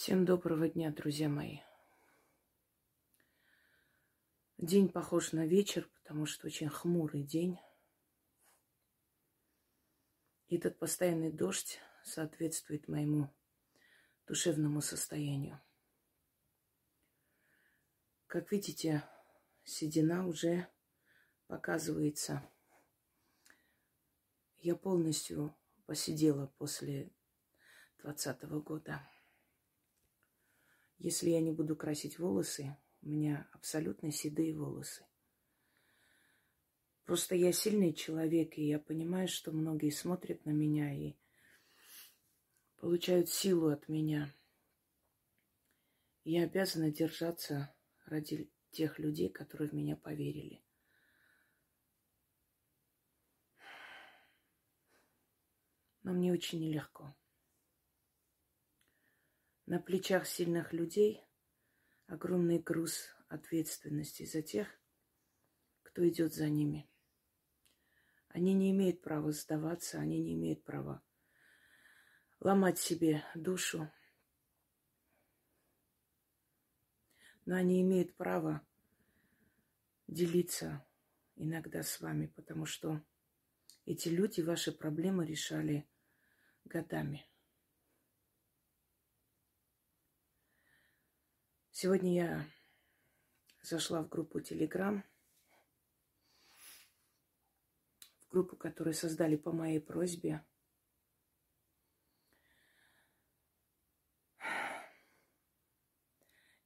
Всем доброго дня, друзья мои. День похож на вечер, потому что очень хмурый день. И этот постоянный дождь соответствует моему душевному состоянию. Как видите, седина уже показывается. Я полностью посидела после двадцатого года. Если я не буду красить волосы, у меня абсолютно седые волосы. Просто я сильный человек, и я понимаю, что многие смотрят на меня и получают силу от меня. я обязана держаться ради тех людей, которые в меня поверили. Но мне очень нелегко. На плечах сильных людей огромный груз ответственности за тех, кто идет за ними. Они не имеют права сдаваться, они не имеют права ломать себе душу. Но они имеют право делиться иногда с вами, потому что эти люди ваши проблемы решали годами. Сегодня я зашла в группу Телеграм, в группу, которую создали по моей просьбе.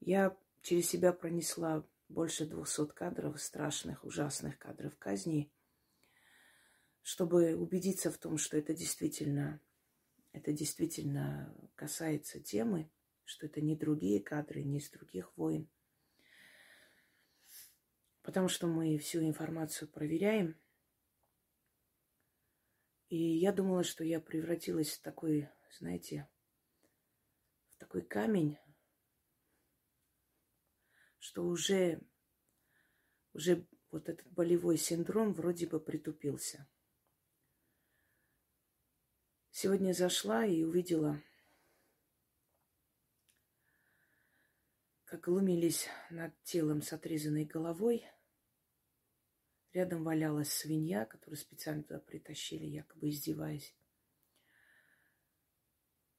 Я через себя пронесла больше двухсот кадров, страшных, ужасных кадров казни, чтобы убедиться в том, что это действительно, это действительно касается темы – что это не другие кадры, не из других войн. Потому что мы всю информацию проверяем. И я думала, что я превратилась в такой, знаете, в такой камень, что уже, уже вот этот болевой синдром вроде бы притупился. Сегодня зашла и увидела как глумились над телом с отрезанной головой. Рядом валялась свинья, которую специально туда притащили, якобы издеваясь.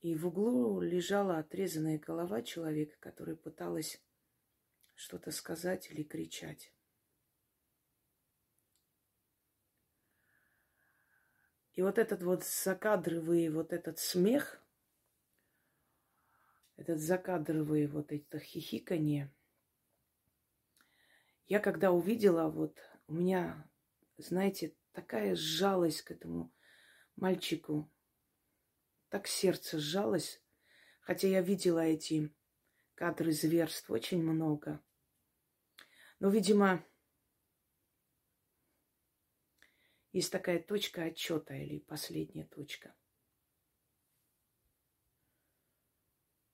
И в углу лежала отрезанная голова человека, который пыталась что-то сказать или кричать. И вот этот вот закадровый вот этот смех – этот закадровый вот это хихиканье. Я когда увидела, вот у меня, знаете, такая жалость к этому мальчику. Так сердце сжалось. Хотя я видела эти кадры зверств очень много. Но, видимо, есть такая точка отчета или последняя точка –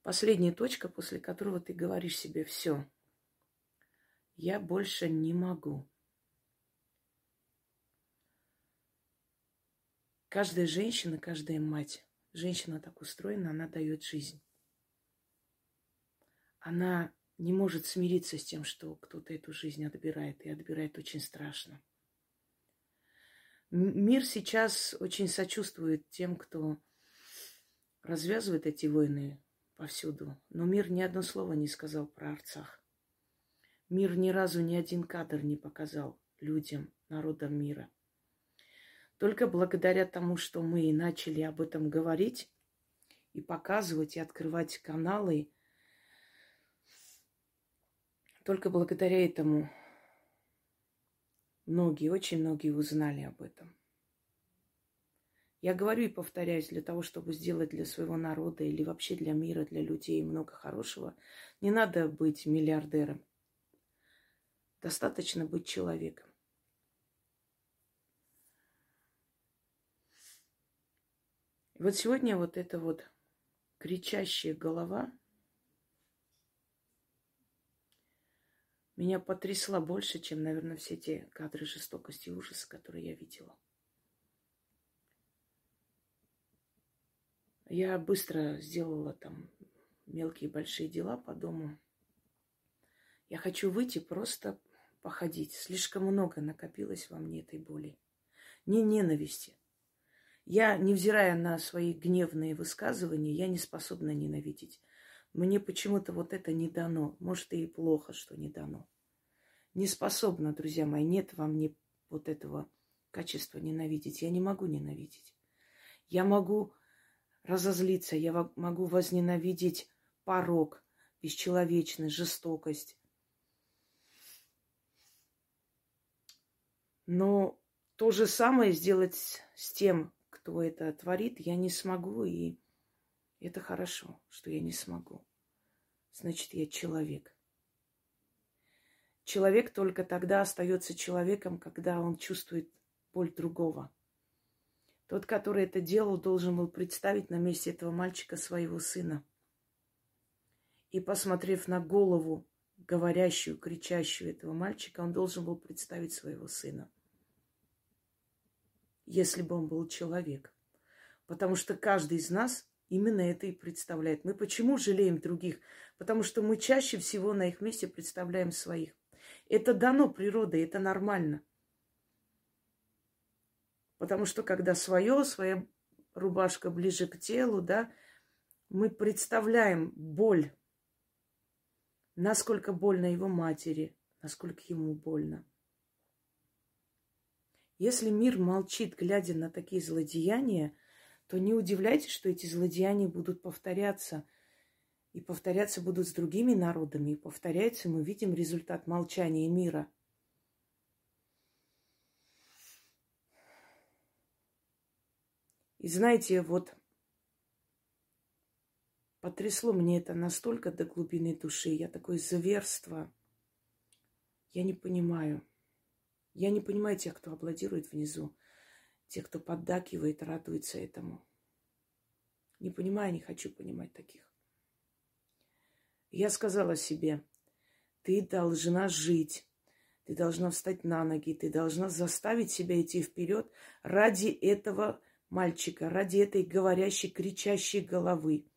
Последняя точка, после которого ты говоришь себе все. Я больше не могу. Каждая женщина, каждая мать, женщина так устроена, она дает жизнь. Она не может смириться с тем, что кто-то эту жизнь отбирает, и отбирает очень страшно. Мир сейчас очень сочувствует тем, кто развязывает эти войны, повсюду. Но мир ни одно слово не сказал про Арцах. Мир ни разу ни один кадр не показал людям, народам мира. Только благодаря тому, что мы начали об этом говорить и показывать, и открывать каналы, только благодаря этому многие, очень многие узнали об этом. Я говорю и повторяюсь, для того, чтобы сделать для своего народа или вообще для мира, для людей много хорошего, не надо быть миллиардером. Достаточно быть человеком. И вот сегодня вот эта вот кричащая голова меня потрясла больше, чем, наверное, все те кадры жестокости и ужаса, которые я видела. Я быстро сделала там мелкие большие дела по дому. Я хочу выйти просто походить. Слишком много накопилось во мне этой боли. Не ненависти. Я, невзирая на свои гневные высказывания, я не способна ненавидеть. Мне почему-то вот это не дано. Может, и плохо, что не дано. Не способна, друзья мои, нет во мне вот этого качества ненавидеть. Я не могу ненавидеть. Я могу разозлиться, я могу возненавидеть порог, бесчеловечность, жестокость. Но то же самое сделать с тем, кто это творит, я не смогу, и это хорошо, что я не смогу. Значит, я человек. Человек только тогда остается человеком, когда он чувствует боль другого. Тот, который это делал, должен был представить на месте этого мальчика своего сына. И, посмотрев на голову, говорящую, кричащую этого мальчика, он должен был представить своего сына. Если бы он был человек. Потому что каждый из нас именно это и представляет. Мы почему жалеем других? Потому что мы чаще всего на их месте представляем своих. Это дано природой, это нормально. Потому что когда свое, своя рубашка ближе к телу, да, мы представляем боль, насколько больно его матери, насколько ему больно. Если мир молчит, глядя на такие злодеяния, то не удивляйтесь, что эти злодеяния будут повторяться – и повторяться будут с другими народами. И повторяется, мы видим результат молчания мира. И знаете, вот потрясло мне это настолько до глубины души. Я такое зверство. Я не понимаю. Я не понимаю тех, кто аплодирует внизу. Тех, кто поддакивает, радуется этому. Не понимаю, не хочу понимать таких. Я сказала себе, ты должна жить, ты должна встать на ноги, ты должна заставить себя идти вперед ради этого мальчика, ради этой говорящей, кричащей головы,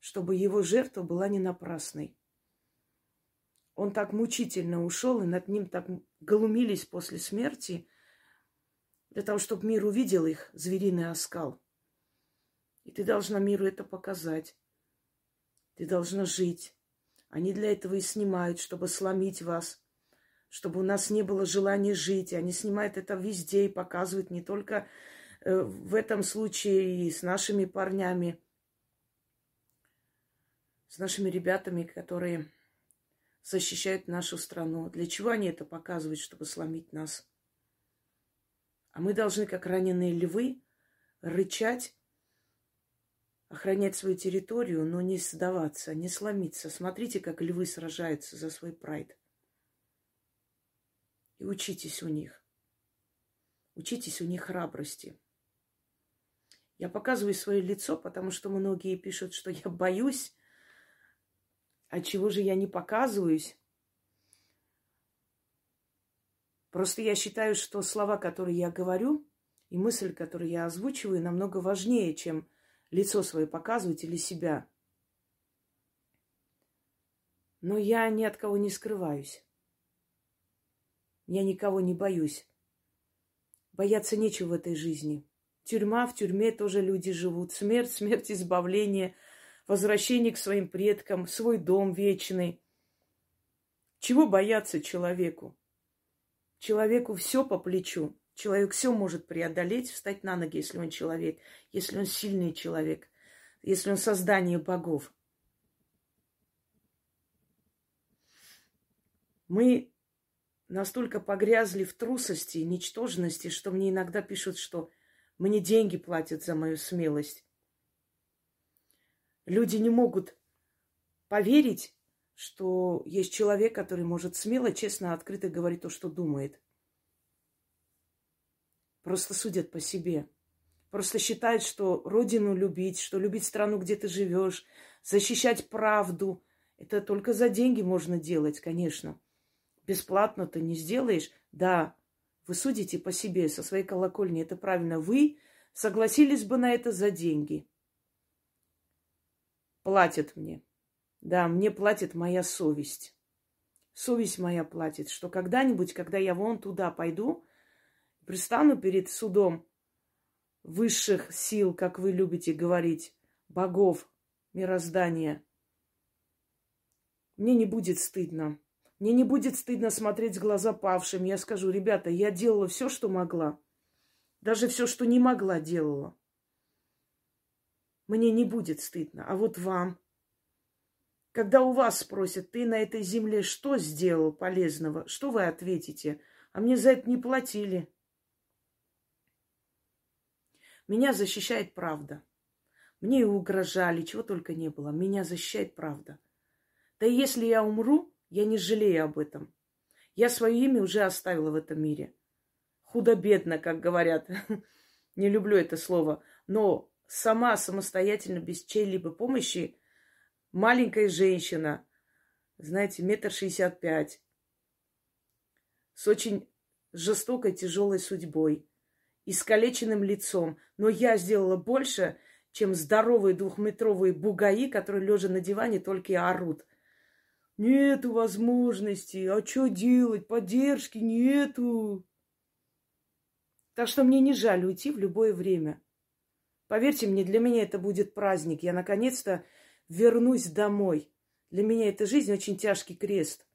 чтобы его жертва была не напрасной. Он так мучительно ушел, и над ним так глумились после смерти, для того, чтобы мир увидел их звериный оскал. И ты должна миру это показать. Ты должна жить. Они для этого и снимают, чтобы сломить вас, чтобы у нас не было желания жить. Они снимают это везде и показывают не только в этом случае и с нашими парнями, с нашими ребятами, которые защищают нашу страну. Для чего они это показывают, чтобы сломить нас? А мы должны, как раненые львы, рычать охранять свою территорию, но не сдаваться, не сломиться. Смотрите, как львы сражаются за свой прайд. И учитесь у них. Учитесь у них храбрости. Я показываю свое лицо, потому что многие пишут, что я боюсь. А чего же я не показываюсь? Просто я считаю, что слова, которые я говорю, и мысль, которую я озвучиваю, намного важнее, чем лицо свое показывать или себя. Но я ни от кого не скрываюсь. Я никого не боюсь. Бояться нечего в этой жизни. Тюрьма, в тюрьме тоже люди живут. Смерть, смерть, избавление, возвращение к своим предкам, свой дом вечный. Чего бояться человеку? Человеку все по плечу. Человек все может преодолеть, встать на ноги, если он человек, если он сильный человек, если он создание богов. Мы настолько погрязли в трусости и ничтожности, что мне иногда пишут, что мне деньги платят за мою смелость. Люди не могут поверить, что есть человек, который может смело, честно, открыто говорить то, что думает. Просто судят по себе. Просто считают, что родину любить, что любить страну, где ты живешь, защищать правду. Это только за деньги можно делать, конечно. Бесплатно ты не сделаешь. Да, вы судите по себе, со своей колокольни. Это правильно. Вы согласились бы на это за деньги. Платят мне. Да, мне платит моя совесть. Совесть моя платит, что когда-нибудь, когда я вон туда пойду, пристану перед судом высших сил, как вы любите говорить, богов, мироздания, мне не будет стыдно. Мне не будет стыдно смотреть в глаза павшим. Я скажу, ребята, я делала все, что могла. Даже все, что не могла, делала. Мне не будет стыдно. А вот вам, когда у вас спросят, ты на этой земле что сделал полезного, что вы ответите? А мне за это не платили. Меня защищает правда. Мне и угрожали, чего только не было. Меня защищает правда. Да и если я умру, я не жалею об этом. Я свое имя уже оставила в этом мире. Худо-бедно, как говорят. не люблю это слово. Но сама, самостоятельно, без чьей-либо помощи, маленькая женщина, знаете, метр шестьдесят пять, с очень жестокой, тяжелой судьбой, искалеченным лицом. Но я сделала больше, чем здоровые двухметровые бугаи, которые, лежа на диване, только и орут. Нету возможности. А что делать? Поддержки нету. Так что мне не жаль уйти в любое время. Поверьте мне, для меня это будет праздник. Я наконец-то вернусь домой. Для меня эта жизнь очень тяжкий крест.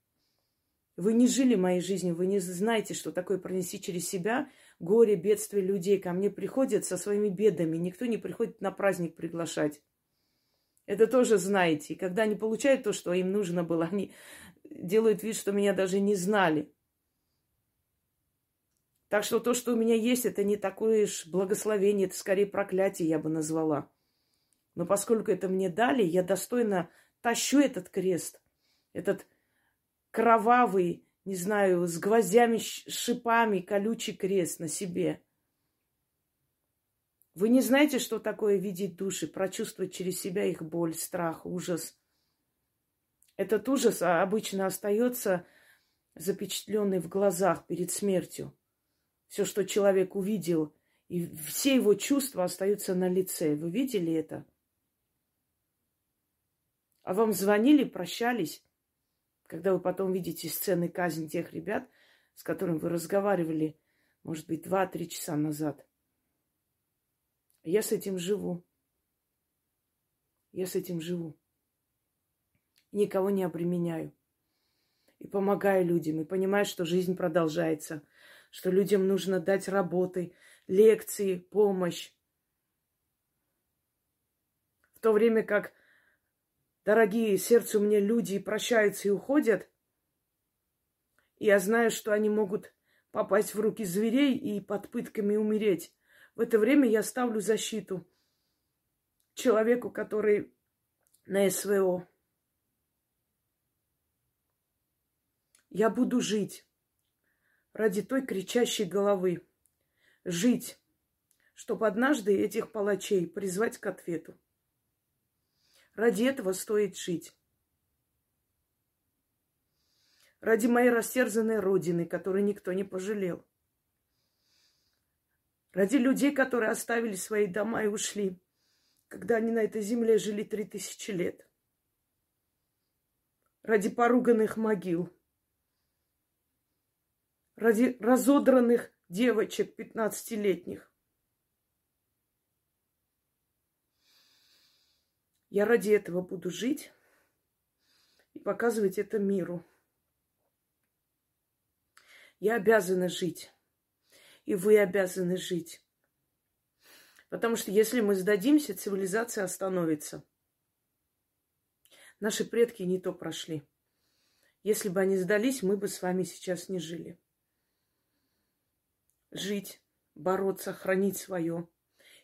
Вы не жили моей жизнью, вы не знаете, что такое пронести через себя горе, бедствие людей. Ко мне приходят со своими бедами. Никто не приходит на праздник приглашать. Это тоже знаете. И когда они получают то, что им нужно было, они делают вид, что меня даже не знали. Так что то, что у меня есть, это не такое уж благословение, это скорее проклятие, я бы назвала. Но поскольку это мне дали, я достойно тащу этот крест, этот кровавый, не знаю, с гвоздями, шипами, колючий крест на себе. Вы не знаете, что такое видеть души, прочувствовать через себя их боль, страх, ужас. Этот ужас а, обычно остается запечатленный в глазах перед смертью. Все, что человек увидел, и все его чувства остаются на лице. Вы видели это? А вам звонили, прощались, когда вы потом видите сцены казни тех ребят, с которыми вы разговаривали, может быть, два-три часа назад. Я с этим живу. Я с этим живу. Никого не обременяю. И помогаю людям. И понимаю, что жизнь продолжается. Что людям нужно дать работы, лекции, помощь. В то время как дорогие сердцу мне люди прощаются и уходят, я знаю, что они могут попасть в руки зверей и под пытками умереть. В это время я ставлю защиту человеку, который на СВО. Я буду жить ради той кричащей головы. Жить, чтобы однажды этих палачей призвать к ответу. Ради этого стоит жить. Ради моей растерзанной родины, которой никто не пожалел. Ради людей, которые оставили свои дома и ушли, когда они на этой земле жили три тысячи лет. Ради поруганных могил. Ради разодранных девочек пятнадцатилетних. Я ради этого буду жить и показывать это миру. Я обязана жить и вы обязаны жить. Потому что если мы сдадимся, цивилизация остановится. Наши предки не то прошли. Если бы они сдались, мы бы с вами сейчас не жили. Жить, бороться, хранить свое,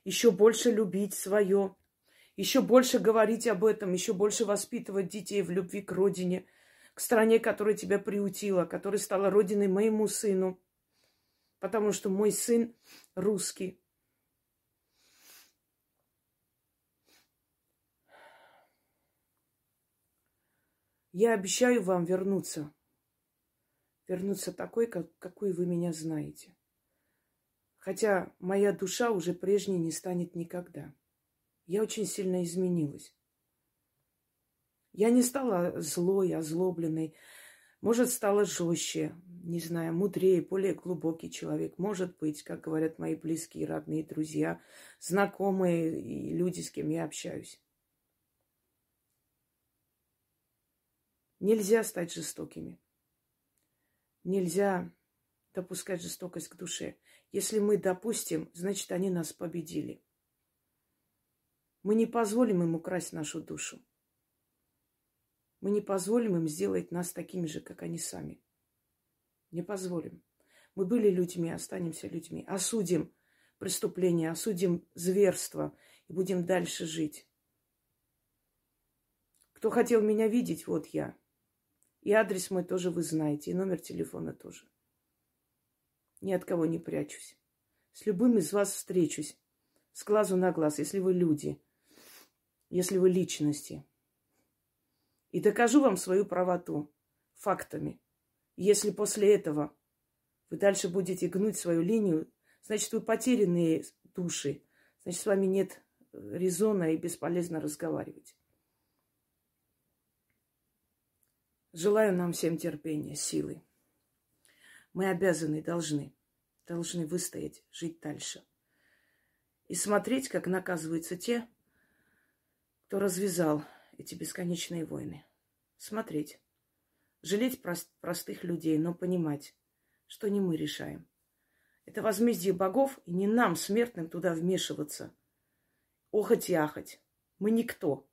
еще больше любить свое, еще больше говорить об этом, еще больше воспитывать детей в любви к родине, к стране, которая тебя приутила, которая стала родиной моему сыну – потому что мой сын русский. Я обещаю вам вернуться. Вернуться такой, как, какой вы меня знаете. Хотя моя душа уже прежней не станет никогда. Я очень сильно изменилась. Я не стала злой, озлобленной. Может, стала жестче, не знаю, мудрее, более глубокий человек. Может быть, как говорят мои близкие, родные, друзья, знакомые и люди, с кем я общаюсь. Нельзя стать жестокими. Нельзя допускать жестокость к душе. Если мы допустим, значит, они нас победили. Мы не позволим им украсть нашу душу. Мы не позволим им сделать нас такими же, как они сами. Не позволим. Мы были людьми, останемся людьми. Осудим преступление, осудим зверство и будем дальше жить. Кто хотел меня видеть, вот я. И адрес мой тоже вы знаете, и номер телефона тоже. Ни от кого не прячусь. С любым из вас встречусь. С глазу на глаз, если вы люди, если вы личности. И докажу вам свою правоту фактами. Если после этого вы дальше будете гнуть свою линию, значит, вы потерянные души. Значит, с вами нет резона и бесполезно разговаривать. Желаю нам всем терпения, силы. Мы обязаны, должны, должны выстоять, жить дальше. И смотреть, как наказываются те, кто развязал эти бесконечные войны. Смотреть. Жалеть прост, простых людей, но понимать, что не мы решаем. Это возмездие богов, и не нам, смертным, туда вмешиваться. Охоть и ахать. Мы никто,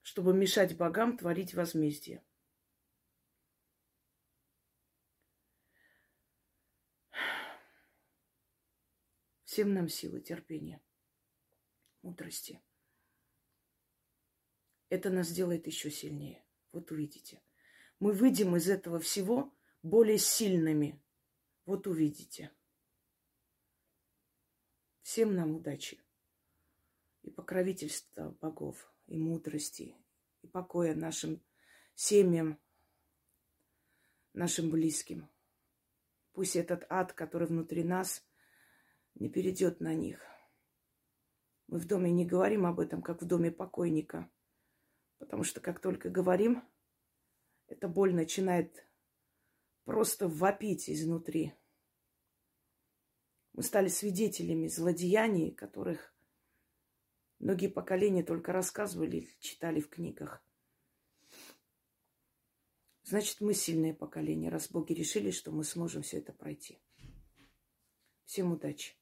чтобы мешать богам творить возмездие. Всем нам силы, терпения, мудрости. Это нас сделает еще сильнее. Вот увидите. Мы выйдем из этого всего более сильными. Вот увидите. Всем нам удачи и покровительства богов, и мудрости, и покоя нашим семьям, нашим близким. Пусть этот ад, который внутри нас, не перейдет на них. Мы в доме не говорим об этом, как в доме покойника. Потому что как только говорим, эта боль начинает просто вопить изнутри. Мы стали свидетелями злодеяний, которых многие поколения только рассказывали читали в книгах. Значит, мы сильное поколение, раз боги решили, что мы сможем все это пройти. Всем удачи!